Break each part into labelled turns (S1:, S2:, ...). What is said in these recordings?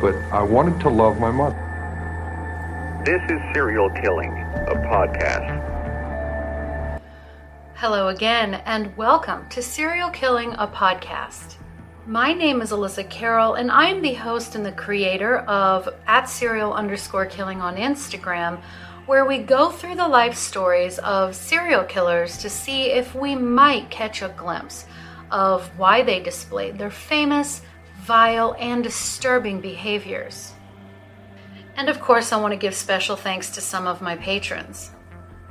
S1: but I wanted to love my mother.
S2: This is Serial Killing, a podcast.
S3: Hello again, and welcome to Serial Killing, a podcast. My name is Alyssa Carroll, and I'm the host and the creator of at serial underscore killing on Instagram, where we go through the life stories of serial killers to see if we might catch a glimpse of why they displayed their famous, vile, and disturbing behaviors. And of course, I want to give special thanks to some of my patrons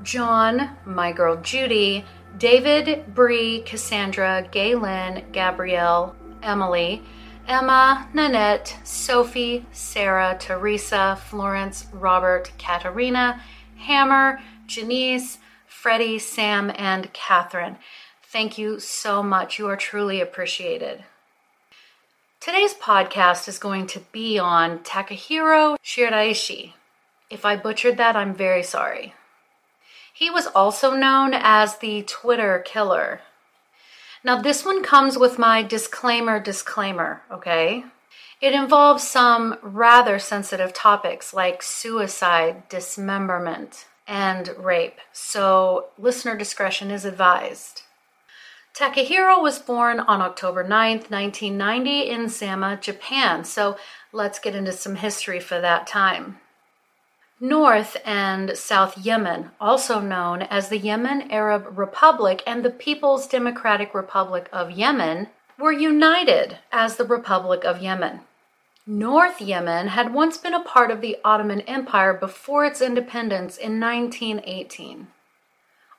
S3: John, my girl Judy, David, Bree, Cassandra, Galen, Gabrielle, Emily, Emma, Nanette, Sophie, Sarah, Teresa, Florence, Robert, Katarina, Hammer, Janice, Freddie, Sam, and Catherine. Thank you so much. You are truly appreciated. Today's podcast is going to be on Takahiro Shiraishi. If I butchered that, I'm very sorry. He was also known as the Twitter Killer. Now, this one comes with my disclaimer disclaimer, okay? It involves some rather sensitive topics like suicide, dismemberment, and rape, so listener discretion is advised. Takahiro was born on October 9th, 1990, in Sama, Japan, so let's get into some history for that time. North and South Yemen, also known as the Yemen Arab Republic and the People's Democratic Republic of Yemen, were united as the Republic of Yemen. North Yemen had once been a part of the Ottoman Empire before its independence in 1918.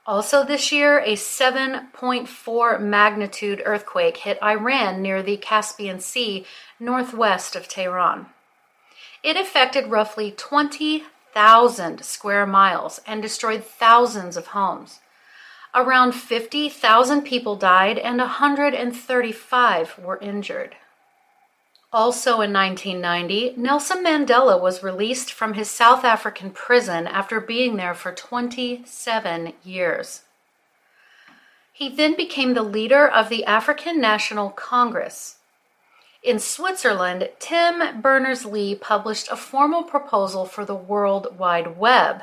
S3: Also, this year, a 7.4 magnitude earthquake hit Iran near the Caspian Sea, northwest of Tehran. It affected roughly 20,000 square miles and destroyed thousands of homes. Around 50,000 people died and 135 were injured. Also in 1990, Nelson Mandela was released from his South African prison after being there for 27 years. He then became the leader of the African National Congress. In Switzerland, Tim Berners Lee published a formal proposal for the World Wide Web.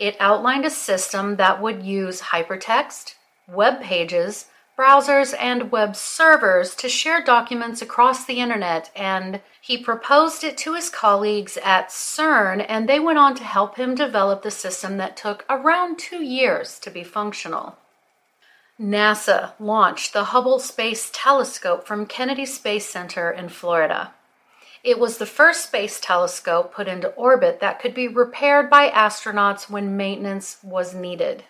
S3: It outlined a system that would use hypertext, web pages, browsers and web servers to share documents across the internet, and he proposed it to his colleagues at CERN, and they went on to help him develop the system that took around two years to be functional. NASA launched the Hubble Space Telescope from Kennedy Space Center in Florida. It was the first space telescope put into orbit that could be repaired by astronauts when maintenance was needed.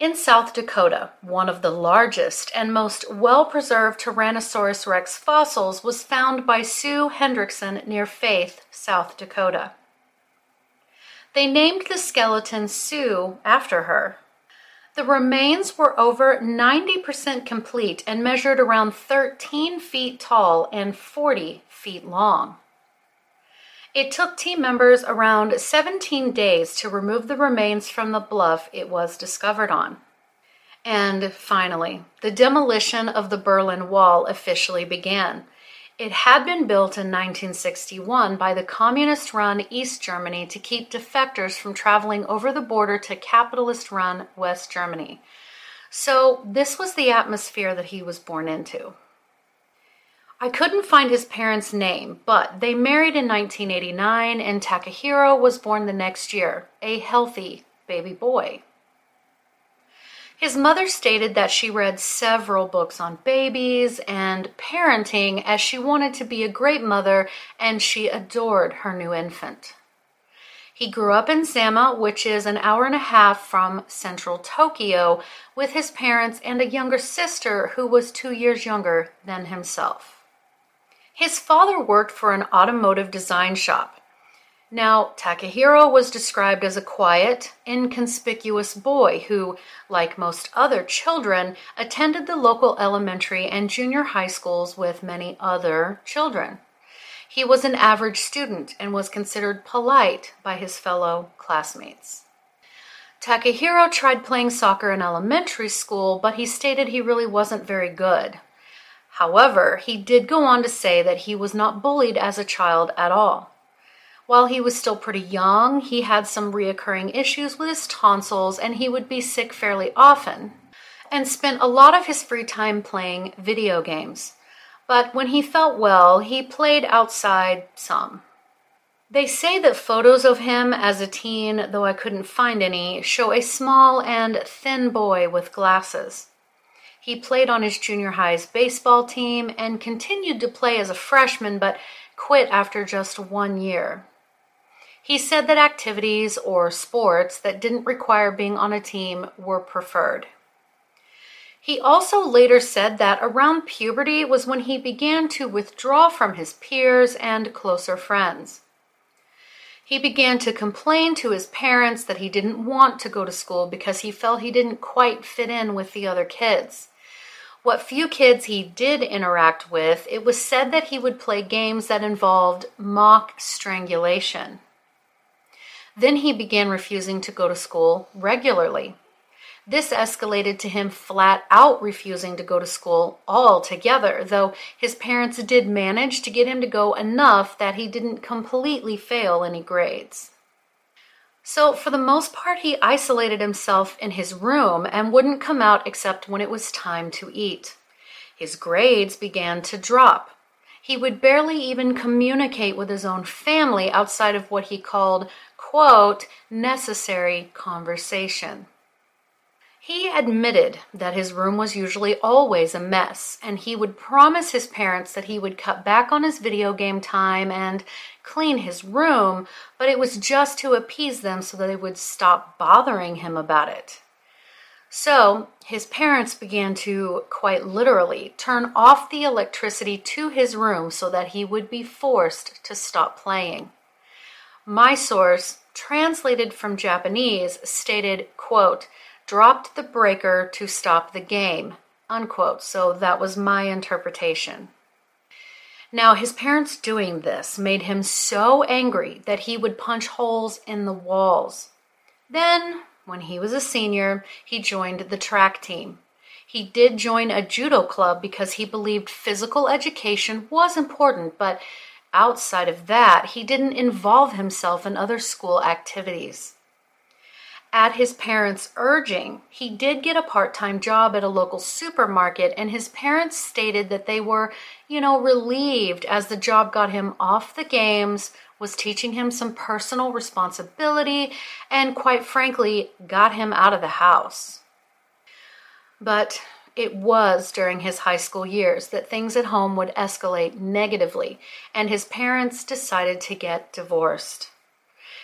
S3: In South Dakota, one of the largest and most well preserved Tyrannosaurus rex fossils was found by Sue Hendrickson near Faith, South Dakota. They named the skeleton Sue after her. The remains were over 90% complete and measured around 13 feet tall and 40 feet long. It took team members around 17 days to remove the remains from the bluff it was discovered on. And finally, the demolition of the Berlin Wall officially began. It had been built in 1961 by the communist run East Germany to keep defectors from traveling over the border to capitalist run West Germany. So, this was the atmosphere that he was born into. I couldn't find his parents' name, but they married in 1989 and Takahiro was born the next year, a healthy baby boy. His mother stated that she read several books on babies and parenting as she wanted to be a great mother and she adored her new infant. He grew up in Sama, which is an hour and a half from central Tokyo, with his parents and a younger sister who was two years younger than himself. His father worked for an automotive design shop. Now, Takahiro was described as a quiet, inconspicuous boy who, like most other children, attended the local elementary and junior high schools with many other children. He was an average student and was considered polite by his fellow classmates. Takahiro tried playing soccer in elementary school, but he stated he really wasn't very good. However, he did go on to say that he was not bullied as a child at all. While he was still pretty young, he had some reoccurring issues with his tonsils and he would be sick fairly often, and spent a lot of his free time playing video games. But when he felt well, he played outside some. They say that photos of him as a teen, though I couldn't find any, show a small and thin boy with glasses. He played on his junior high's baseball team and continued to play as a freshman, but quit after just one year. He said that activities or sports that didn't require being on a team were preferred. He also later said that around puberty was when he began to withdraw from his peers and closer friends. He began to complain to his parents that he didn't want to go to school because he felt he didn't quite fit in with the other kids. What few kids he did interact with, it was said that he would play games that involved mock strangulation. Then he began refusing to go to school regularly. This escalated to him flat out refusing to go to school altogether, though his parents did manage to get him to go enough that he didn't completely fail any grades. So, for the most part, he isolated himself in his room and wouldn't come out except when it was time to eat. His grades began to drop. He would barely even communicate with his own family outside of what he called quote, necessary conversation. He admitted that his room was usually always a mess, and he would promise his parents that he would cut back on his video game time and clean his room, but it was just to appease them so that they would stop bothering him about it. So his parents began to, quite literally, turn off the electricity to his room so that he would be forced to stop playing. My source, translated from Japanese, stated, quote, dropped the breaker to stop the game, unquote. So that was my interpretation. Now, his parents doing this made him so angry that he would punch holes in the walls. Then, when he was a senior, he joined the track team. He did join a judo club because he believed physical education was important, but Outside of that, he didn't involve himself in other school activities. At his parents' urging, he did get a part time job at a local supermarket, and his parents stated that they were, you know, relieved as the job got him off the games, was teaching him some personal responsibility, and quite frankly, got him out of the house. But it was during his high school years that things at home would escalate negatively, and his parents decided to get divorced.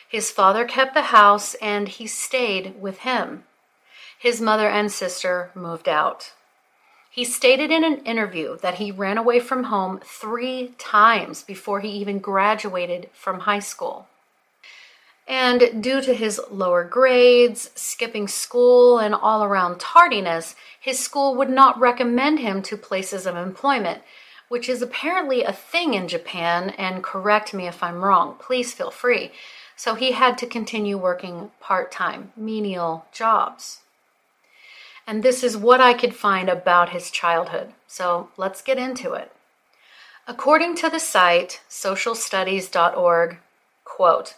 S3: His father kept the house and he stayed with him. His mother and sister moved out. He stated in an interview that he ran away from home three times before he even graduated from high school. And due to his lower grades, skipping school, and all around tardiness, his school would not recommend him to places of employment, which is apparently a thing in Japan, and correct me if I'm wrong, please feel free. So he had to continue working part time, menial jobs. And this is what I could find about his childhood. So let's get into it. According to the site socialstudies.org, quote,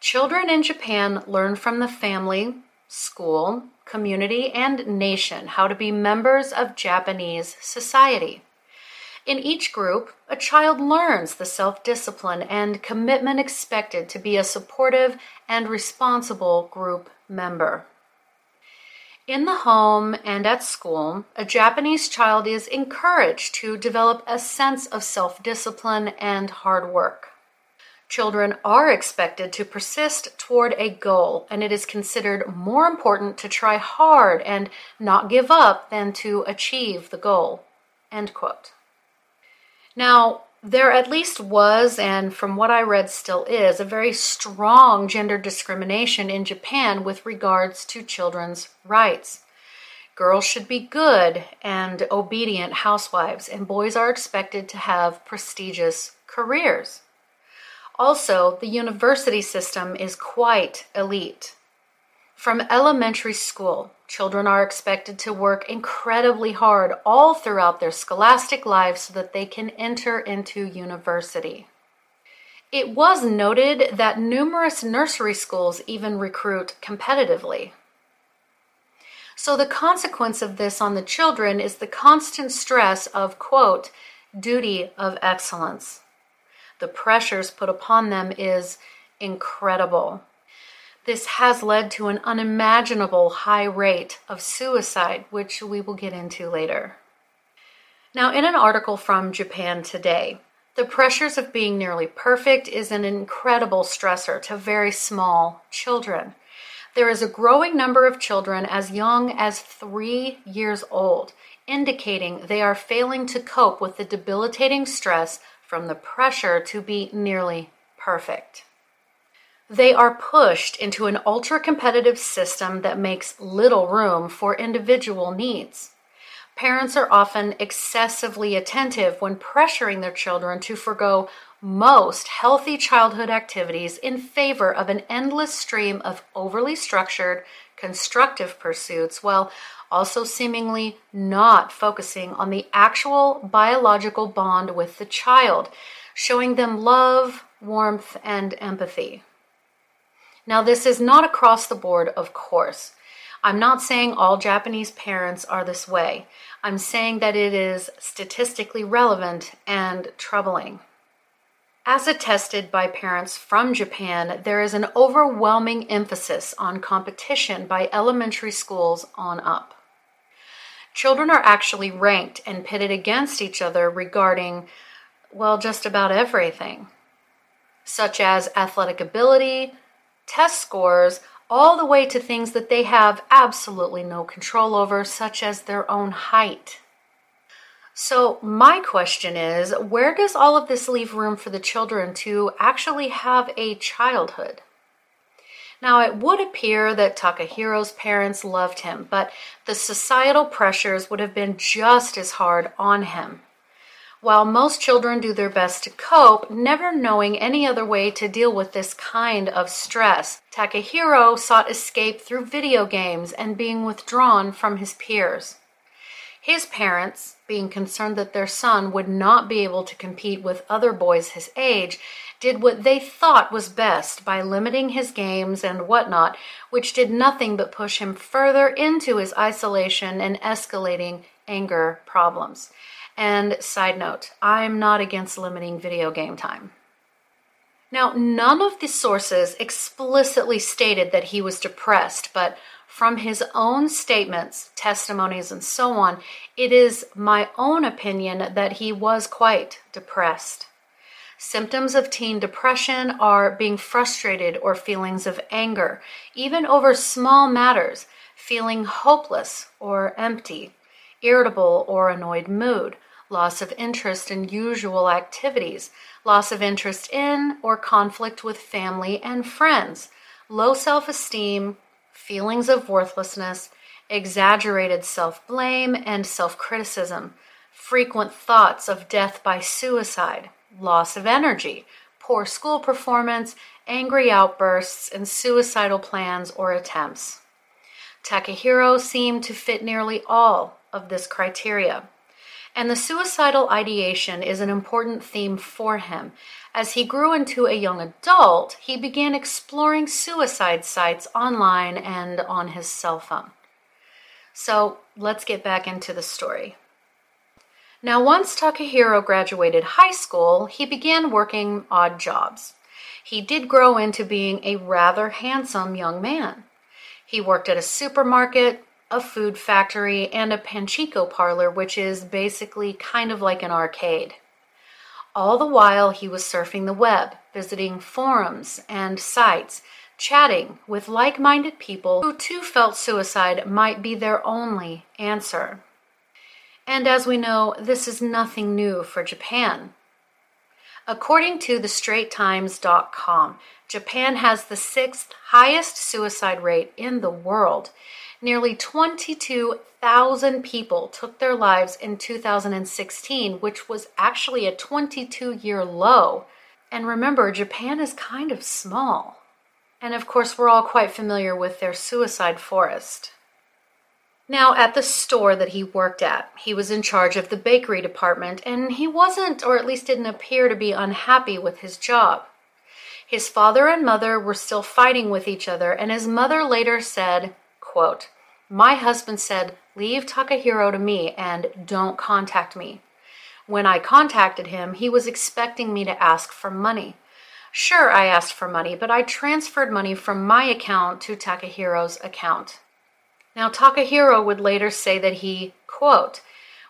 S3: Children in Japan learn from the family, school, community, and nation how to be members of Japanese society. In each group, a child learns the self discipline and commitment expected to be a supportive and responsible group member. In the home and at school, a Japanese child is encouraged to develop a sense of self discipline and hard work. Children are expected to persist toward a goal, and it is considered more important to try hard and not give up than to achieve the goal. End quote. Now, there at least was, and from what I read still is, a very strong gender discrimination in Japan with regards to children's rights. Girls should be good and obedient housewives, and boys are expected to have prestigious careers. Also, the university system is quite elite. From elementary school, children are expected to work incredibly hard all throughout their scholastic lives so that they can enter into university. It was noted that numerous nursery schools even recruit competitively. So, the consequence of this on the children is the constant stress of, quote, duty of excellence. The pressures put upon them is incredible. This has led to an unimaginable high rate of suicide, which we will get into later. Now, in an article from Japan Today, the pressures of being nearly perfect is an incredible stressor to very small children. There is a growing number of children as young as three years old, indicating they are failing to cope with the debilitating stress from the pressure to be nearly perfect. They are pushed into an ultra competitive system that makes little room for individual needs. Parents are often excessively attentive when pressuring their children to forego most healthy childhood activities in favor of an endless stream of overly structured, constructive pursuits while also seemingly not focusing on the actual biological bond with the child, showing them love, warmth, and empathy. Now, this is not across the board, of course. I'm not saying all Japanese parents are this way. I'm saying that it is statistically relevant and troubling. As attested by parents from Japan, there is an overwhelming emphasis on competition by elementary schools on up. Children are actually ranked and pitted against each other regarding, well, just about everything, such as athletic ability, test scores, all the way to things that they have absolutely no control over, such as their own height. So, my question is where does all of this leave room for the children to actually have a childhood? Now, it would appear that Takahiro's parents loved him, but the societal pressures would have been just as hard on him. While most children do their best to cope, never knowing any other way to deal with this kind of stress, Takahiro sought escape through video games and being withdrawn from his peers. His parents, being concerned that their son would not be able to compete with other boys his age, did what they thought was best by limiting his games and whatnot, which did nothing but push him further into his isolation and escalating anger problems. And side note, I'm not against limiting video game time. Now, none of the sources explicitly stated that he was depressed, but from his own statements, testimonies, and so on, it is my own opinion that he was quite depressed. Symptoms of teen depression are being frustrated or feelings of anger, even over small matters, feeling hopeless or empty, irritable or annoyed mood, loss of interest in usual activities, loss of interest in or conflict with family and friends, low self esteem, feelings of worthlessness, exaggerated self blame and self criticism, frequent thoughts of death by suicide, loss of energy, poor school performance, angry outbursts, and suicidal plans or attempts. Takahiro seemed to fit nearly all of this criteria. And the suicidal ideation is an important theme for him. As he grew into a young adult, he began exploring suicide sites online and on his cell phone. So let's get back into the story. Now, once Takahiro graduated high school, he began working odd jobs. He did grow into being a rather handsome young man. He worked at a supermarket, a food factory, and a pachinko parlor, which is basically kind of like an arcade. All the while, he was surfing the web, visiting forums and sites, chatting with like minded people who too felt suicide might be their only answer. And as we know, this is nothing new for Japan. According to the thestraighttimes.com, Japan has the sixth highest suicide rate in the world. Nearly 22,000 people took their lives in 2016, which was actually a 22 year low. And remember, Japan is kind of small. And of course, we're all quite familiar with their suicide forest. Now, at the store that he worked at, he was in charge of the bakery department, and he wasn't, or at least didn't appear to be, unhappy with his job. His father and mother were still fighting with each other, and his mother later said, quote, My husband said, Leave Takahiro to me and don't contact me. When I contacted him, he was expecting me to ask for money. Sure, I asked for money, but I transferred money from my account to Takahiro's account. Now, Takahiro would later say that he, quote,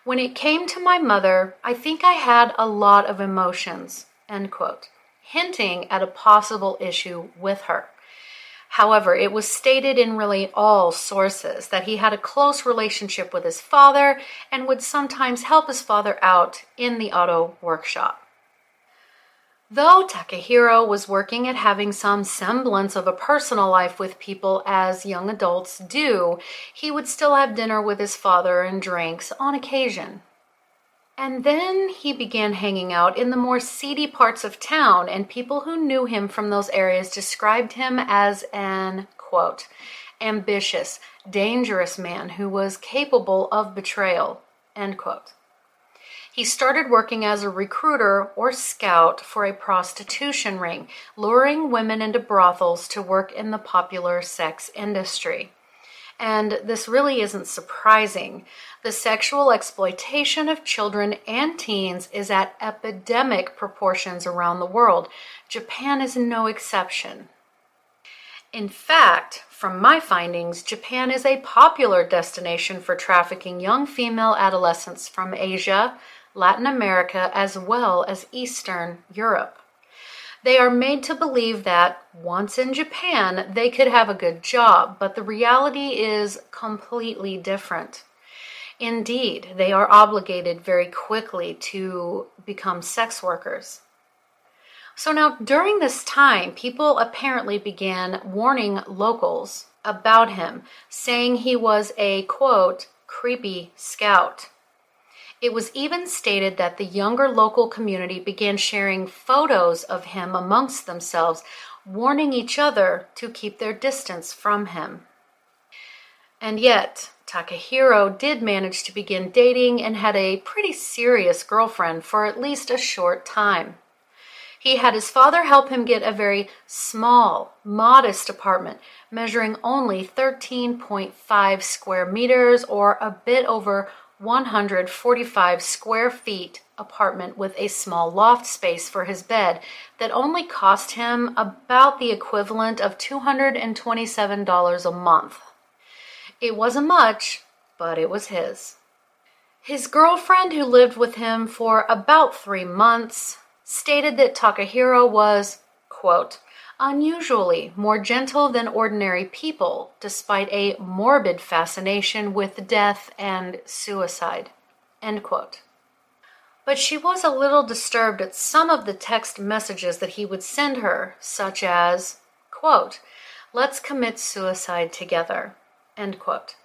S3: when it came to my mother, I think I had a lot of emotions, end quote, hinting at a possible issue with her. However, it was stated in really all sources that he had a close relationship with his father and would sometimes help his father out in the auto workshop. Though Takahiro was working at having some semblance of a personal life with people as young adults do, he would still have dinner with his father and drinks on occasion. And then he began hanging out in the more seedy parts of town, and people who knew him from those areas described him as an, quote, ambitious, dangerous man who was capable of betrayal, end quote. He started working as a recruiter or scout for a prostitution ring, luring women into brothels to work in the popular sex industry. And this really isn't surprising. The sexual exploitation of children and teens is at epidemic proportions around the world. Japan is no exception. In fact, from my findings, Japan is a popular destination for trafficking young female adolescents from Asia, Latin America, as well as Eastern Europe. They are made to believe that once in Japan, they could have a good job, but the reality is completely different. Indeed, they are obligated very quickly to become sex workers. So now, during this time, people apparently began warning locals about him, saying he was a quote, creepy scout. It was even stated that the younger local community began sharing photos of him amongst themselves, warning each other to keep their distance from him. And yet, Takahiro did manage to begin dating and had a pretty serious girlfriend for at least a short time. He had his father help him get a very small, modest apartment measuring only 13.5 square meters or a bit over 145 square feet apartment with a small loft space for his bed that only cost him about the equivalent of $227 a month. It wasn't much, but it was his. His girlfriend, who lived with him for about three months, stated that Takahiro was, quote, unusually more gentle than ordinary people, despite a morbid fascination with death and suicide. But she was a little disturbed at some of the text messages that he would send her, such as, quote, Let's commit suicide together. End quote.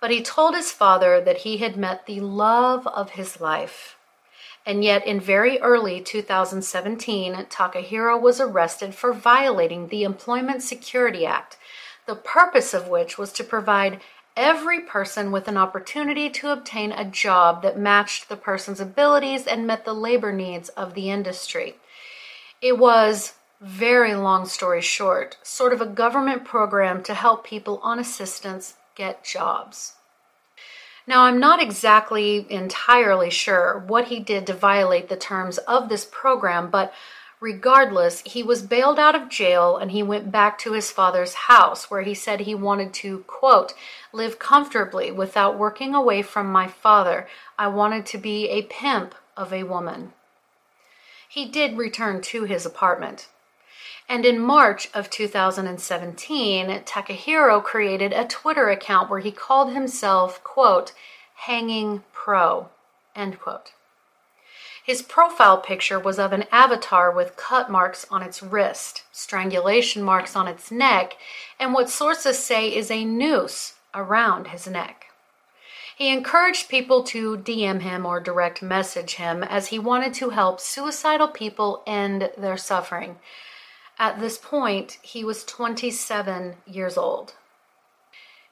S3: But he told his father that he had met the love of his life and yet, in very early 2017, Takahiro was arrested for violating the Employment Security Act, the purpose of which was to provide every person with an opportunity to obtain a job that matched the person's abilities and met the labor needs of the industry. It was, very long story short, sort of a government program to help people on assistance get jobs. Now, I'm not exactly entirely sure what he did to violate the terms of this program, but regardless, he was bailed out of jail and he went back to his father's house where he said he wanted to, quote, live comfortably without working away from my father. I wanted to be a pimp of a woman. He did return to his apartment. And in March of 2017, Takahiro created a Twitter account where he called himself, quote, hanging pro, end quote. His profile picture was of an avatar with cut marks on its wrist, strangulation marks on its neck, and what sources say is a noose around his neck. He encouraged people to DM him or direct message him as he wanted to help suicidal people end their suffering. At this point, he was 27 years old.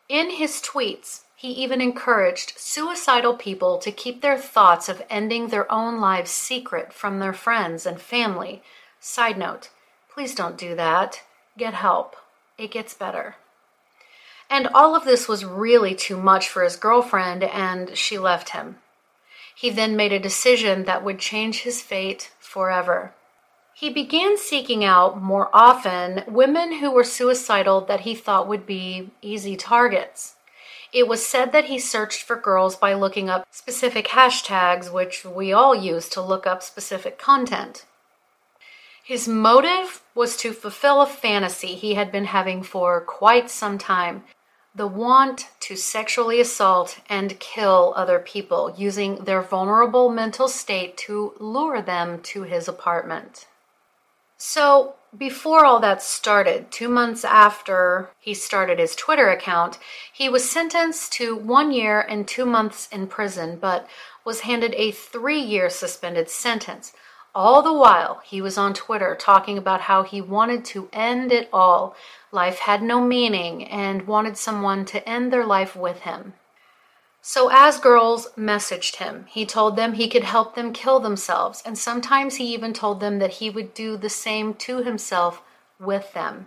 S3: In his tweets, he even encouraged suicidal people to keep their thoughts of ending their own lives secret from their friends and family. Side note, please don't do that. Get help. It gets better. And all of this was really too much for his girlfriend, and she left him. He then made a decision that would change his fate forever. He began seeking out more often women who were suicidal that he thought would be easy targets. It was said that he searched for girls by looking up specific hashtags, which we all use to look up specific content. His motive was to fulfill a fantasy he had been having for quite some time the want to sexually assault and kill other people using their vulnerable mental state to lure them to his apartment. So, before all that started, two months after he started his Twitter account, he was sentenced to one year and two months in prison, but was handed a three year suspended sentence. All the while, he was on Twitter talking about how he wanted to end it all, life had no meaning, and wanted someone to end their life with him. So, as girls messaged him, he told them he could help them kill themselves, and sometimes he even told them that he would do the same to himself with them.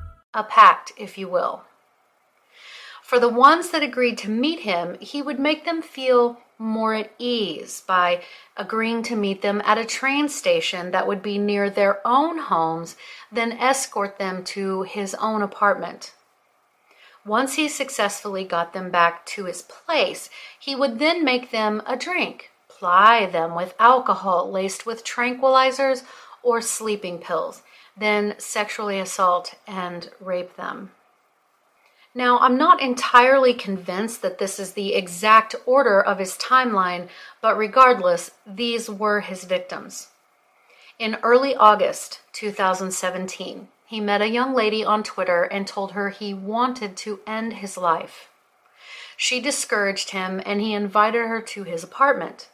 S3: a pact, if you will. For the ones that agreed to meet him, he would make them feel more at ease by agreeing to meet them at a train station that would be near their own homes, then escort them to his own apartment. Once he successfully got them back to his place, he would then make them a drink, ply them with alcohol laced with tranquilizers or sleeping pills, then sexually assault and rape them. Now, I'm not entirely convinced that this is the exact order of his timeline, but regardless, these were his victims. In early August 2017, he met a young lady on Twitter and told her he wanted to end his life. She discouraged him and he invited her to his apartment.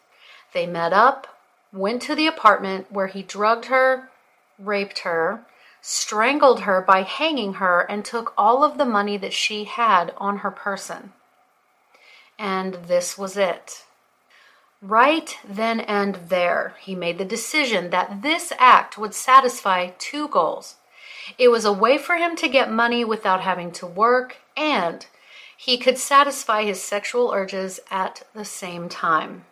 S3: They met up, went to the apartment where he drugged her, raped her, strangled her by hanging her, and took all of the money that she had on her person. And this was it. Right then and there, he made the decision that this act would satisfy two goals. It was a way for him to get money without having to work, and he could satisfy his sexual urges at the same time.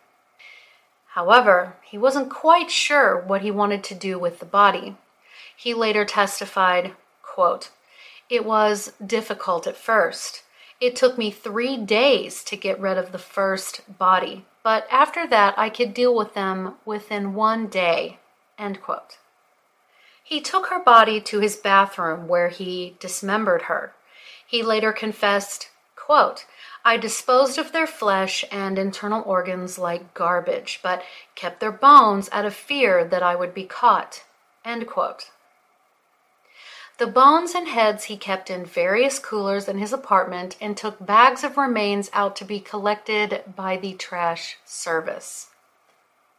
S3: However, he wasn't quite sure what he wanted to do with the body. He later testified, quote, It was difficult at first. It took me three days to get rid of the first body, but after that I could deal with them within one day. End quote. He took her body to his bathroom where he dismembered her. He later confessed, quote, I disposed of their flesh and internal organs like garbage, but kept their bones out of fear that I would be caught. The bones and heads he kept in various coolers in his apartment and took bags of remains out to be collected by the trash service.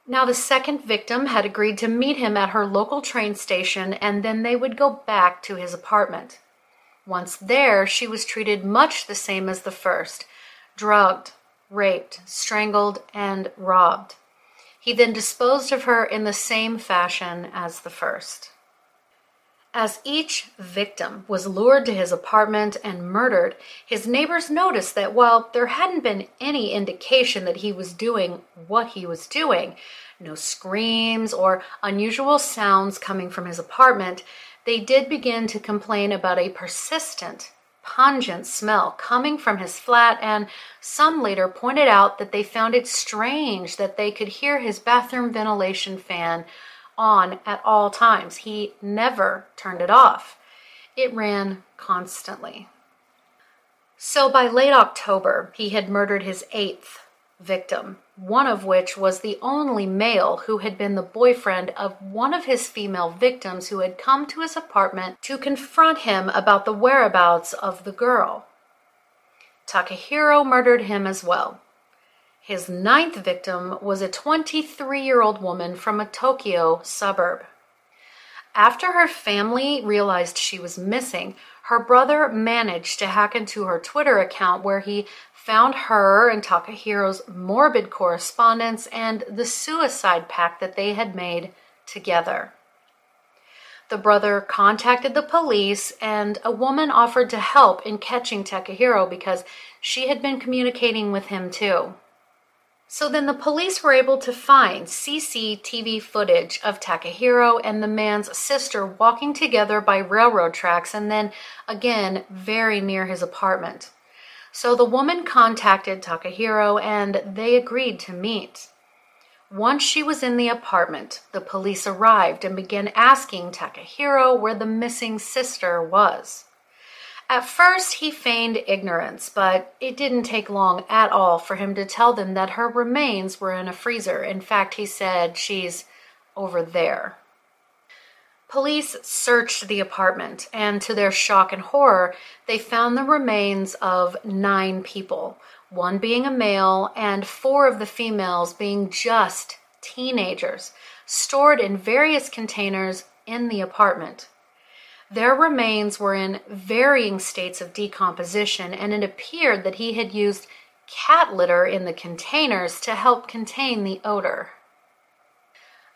S3: Now, the second victim had agreed to meet him at her local train station and then they would go back to his apartment. Once there, she was treated much the same as the first drugged, raped, strangled, and robbed. He then disposed of her in the same fashion as the first. As each victim was lured to his apartment and murdered, his neighbors noticed that while there hadn't been any indication that he was doing what he was doing, no screams or unusual sounds coming from his apartment, they did begin to complain about a persistent, pungent smell coming from his flat, and some later pointed out that they found it strange that they could hear his bathroom ventilation fan on at all times. He never turned it off. It ran constantly. So by late October, he had murdered his eighth victim, one of which was the only male who had been the boyfriend of one of his female victims who had come to his apartment to confront him about the whereabouts of the girl. Takahiro murdered him as well. His ninth victim was a 23 year old woman from a Tokyo suburb. After her family realized she was missing, her brother managed to hack into her Twitter account where he found her and Takahiro's morbid correspondence and the suicide pact that they had made together. The brother contacted the police, and a woman offered to help in catching Takahiro because she had been communicating with him too. So then the police were able to find CCTV footage of Takahiro and the man's sister walking together by railroad tracks and then again very near his apartment. So the woman contacted Takahiro and they agreed to meet. Once she was in the apartment, the police arrived and began asking Takahiro where the missing sister was. At first, he feigned ignorance, but it didn't take long at all for him to tell them that her remains were in a freezer. In fact, he said she's over there. Police searched the apartment, and to their shock and horror, they found the remains of nine people, one being a male and four of the females being just teenagers, stored in various containers in the apartment. Their remains were in varying states of decomposition, and it appeared that he had used cat litter in the containers to help contain the odor.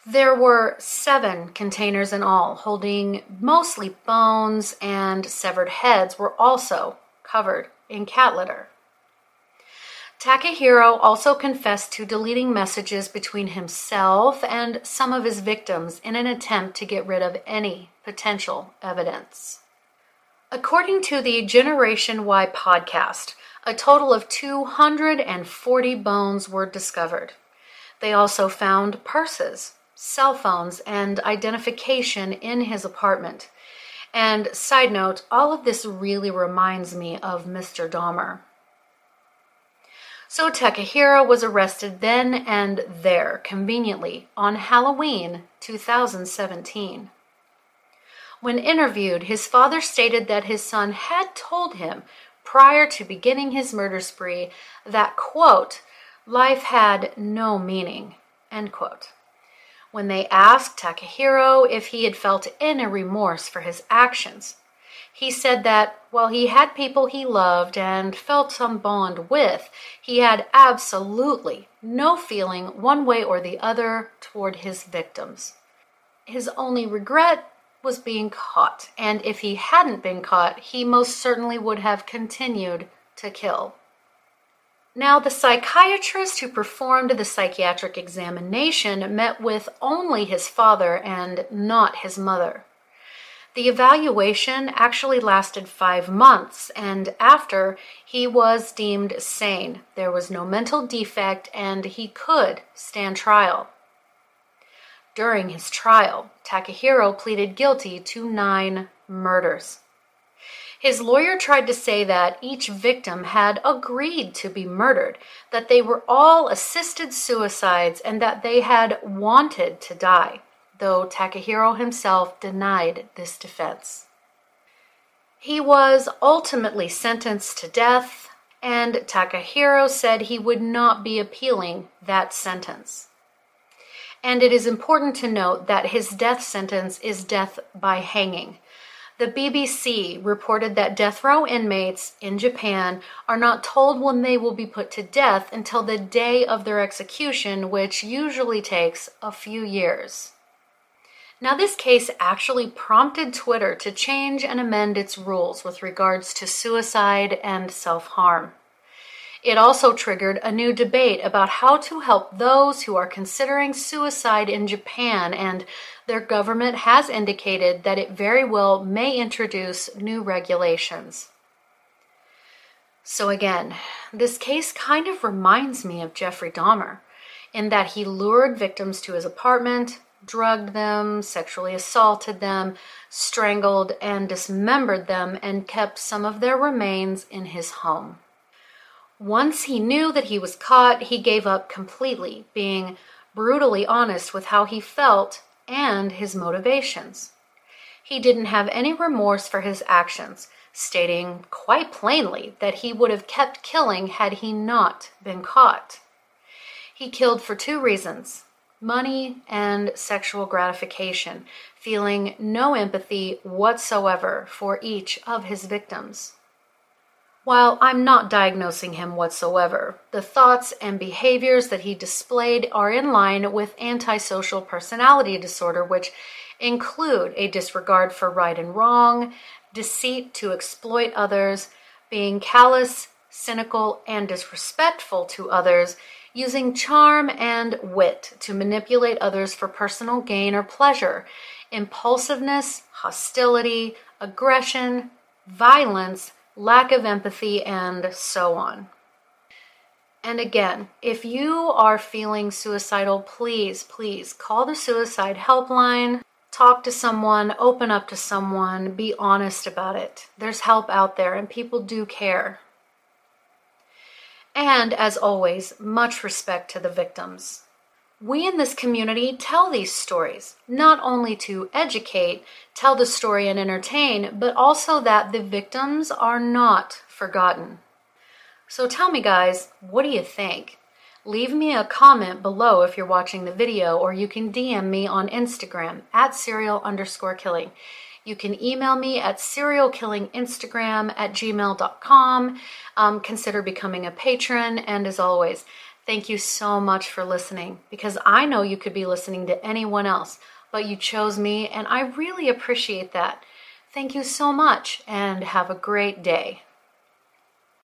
S3: There were seven containers in all, holding mostly bones, and severed heads were also covered in cat litter. Takahiro also confessed to deleting messages between himself and some of his victims in an attempt to get rid of any potential evidence. According to the Generation Why podcast, a total of 240 bones were discovered. They also found purses, cell phones, and identification in his apartment. And side note, all of this really reminds me of Mr. Dahmer. So Takahiro was arrested then and there, conveniently, on Halloween 2017. When interviewed, his father stated that his son had told him prior to beginning his murder spree that, quote, life had no meaning, end quote. When they asked Takahiro if he had felt any remorse for his actions, he said that while he had people he loved and felt some bond with, he had absolutely no feeling one way or the other toward his victims. His only regret was being caught, and if he hadn't been caught, he most certainly would have continued to kill. Now, the psychiatrist who performed the psychiatric examination met with only his father and not his mother. The evaluation actually lasted five months, and after, he was deemed sane. There was no mental defect, and he could stand trial. During his trial, Takahiro pleaded guilty to nine murders. His lawyer tried to say that each victim had agreed to be murdered, that they were all assisted suicides, and that they had wanted to die though Takahiro himself denied this defense. He was ultimately sentenced to death, and Takahiro said he would not be appealing that sentence. And it is important to note that his death sentence is death by hanging. The BBC reported that death row inmates in Japan are not told when they will be put to death until the day of their execution, which usually takes a few years. Now, this case actually prompted Twitter to change and amend its rules with regards to suicide and self harm. It also triggered a new debate about how to help those who are considering suicide in Japan, and their government has indicated that it very well may introduce new regulations. So, again, this case kind of reminds me of Jeffrey Dahmer in that he lured victims to his apartment, drugged them, sexually assaulted them, strangled and dismembered them, and kept some of their remains in his home. Once he knew that he was caught, he gave up completely, being brutally honest with how he felt and his motivations. He didn't have any remorse for his actions, stating quite plainly that he would have kept killing had he not been caught. He killed for two reasons money and sexual gratification, feeling no empathy whatsoever for each of his victims. While I'm not diagnosing him whatsoever, the thoughts and behaviors that he displayed are in line with antisocial personality disorder, which include a disregard for right and wrong, deceit to exploit others, being callous, cynical, and disrespectful to others, using charm and wit to manipulate others for personal gain or pleasure, impulsiveness, hostility, aggression, violence, lack of empathy, and so on. And again, if you are feeling suicidal, please, please call the suicide helpline, talk to someone, open up to someone, be honest about it. There's help out there, and people do care. And as always, much respect to the victims. We in this community tell these stories, not only to educate, tell the story, and entertain, but also that the victims are not forgotten. So tell me, guys, what do you think? Leave me a comment below if you're watching the video, or you can DM me on Instagram at serial underscore killing. You can email me at serialkillinginstagram at gmail.com. Um, consider becoming a patron, and as always, Thank you so much for listening because I know you could be listening to anyone else, but you chose me, and I really appreciate that. Thank you so much, and have a great day.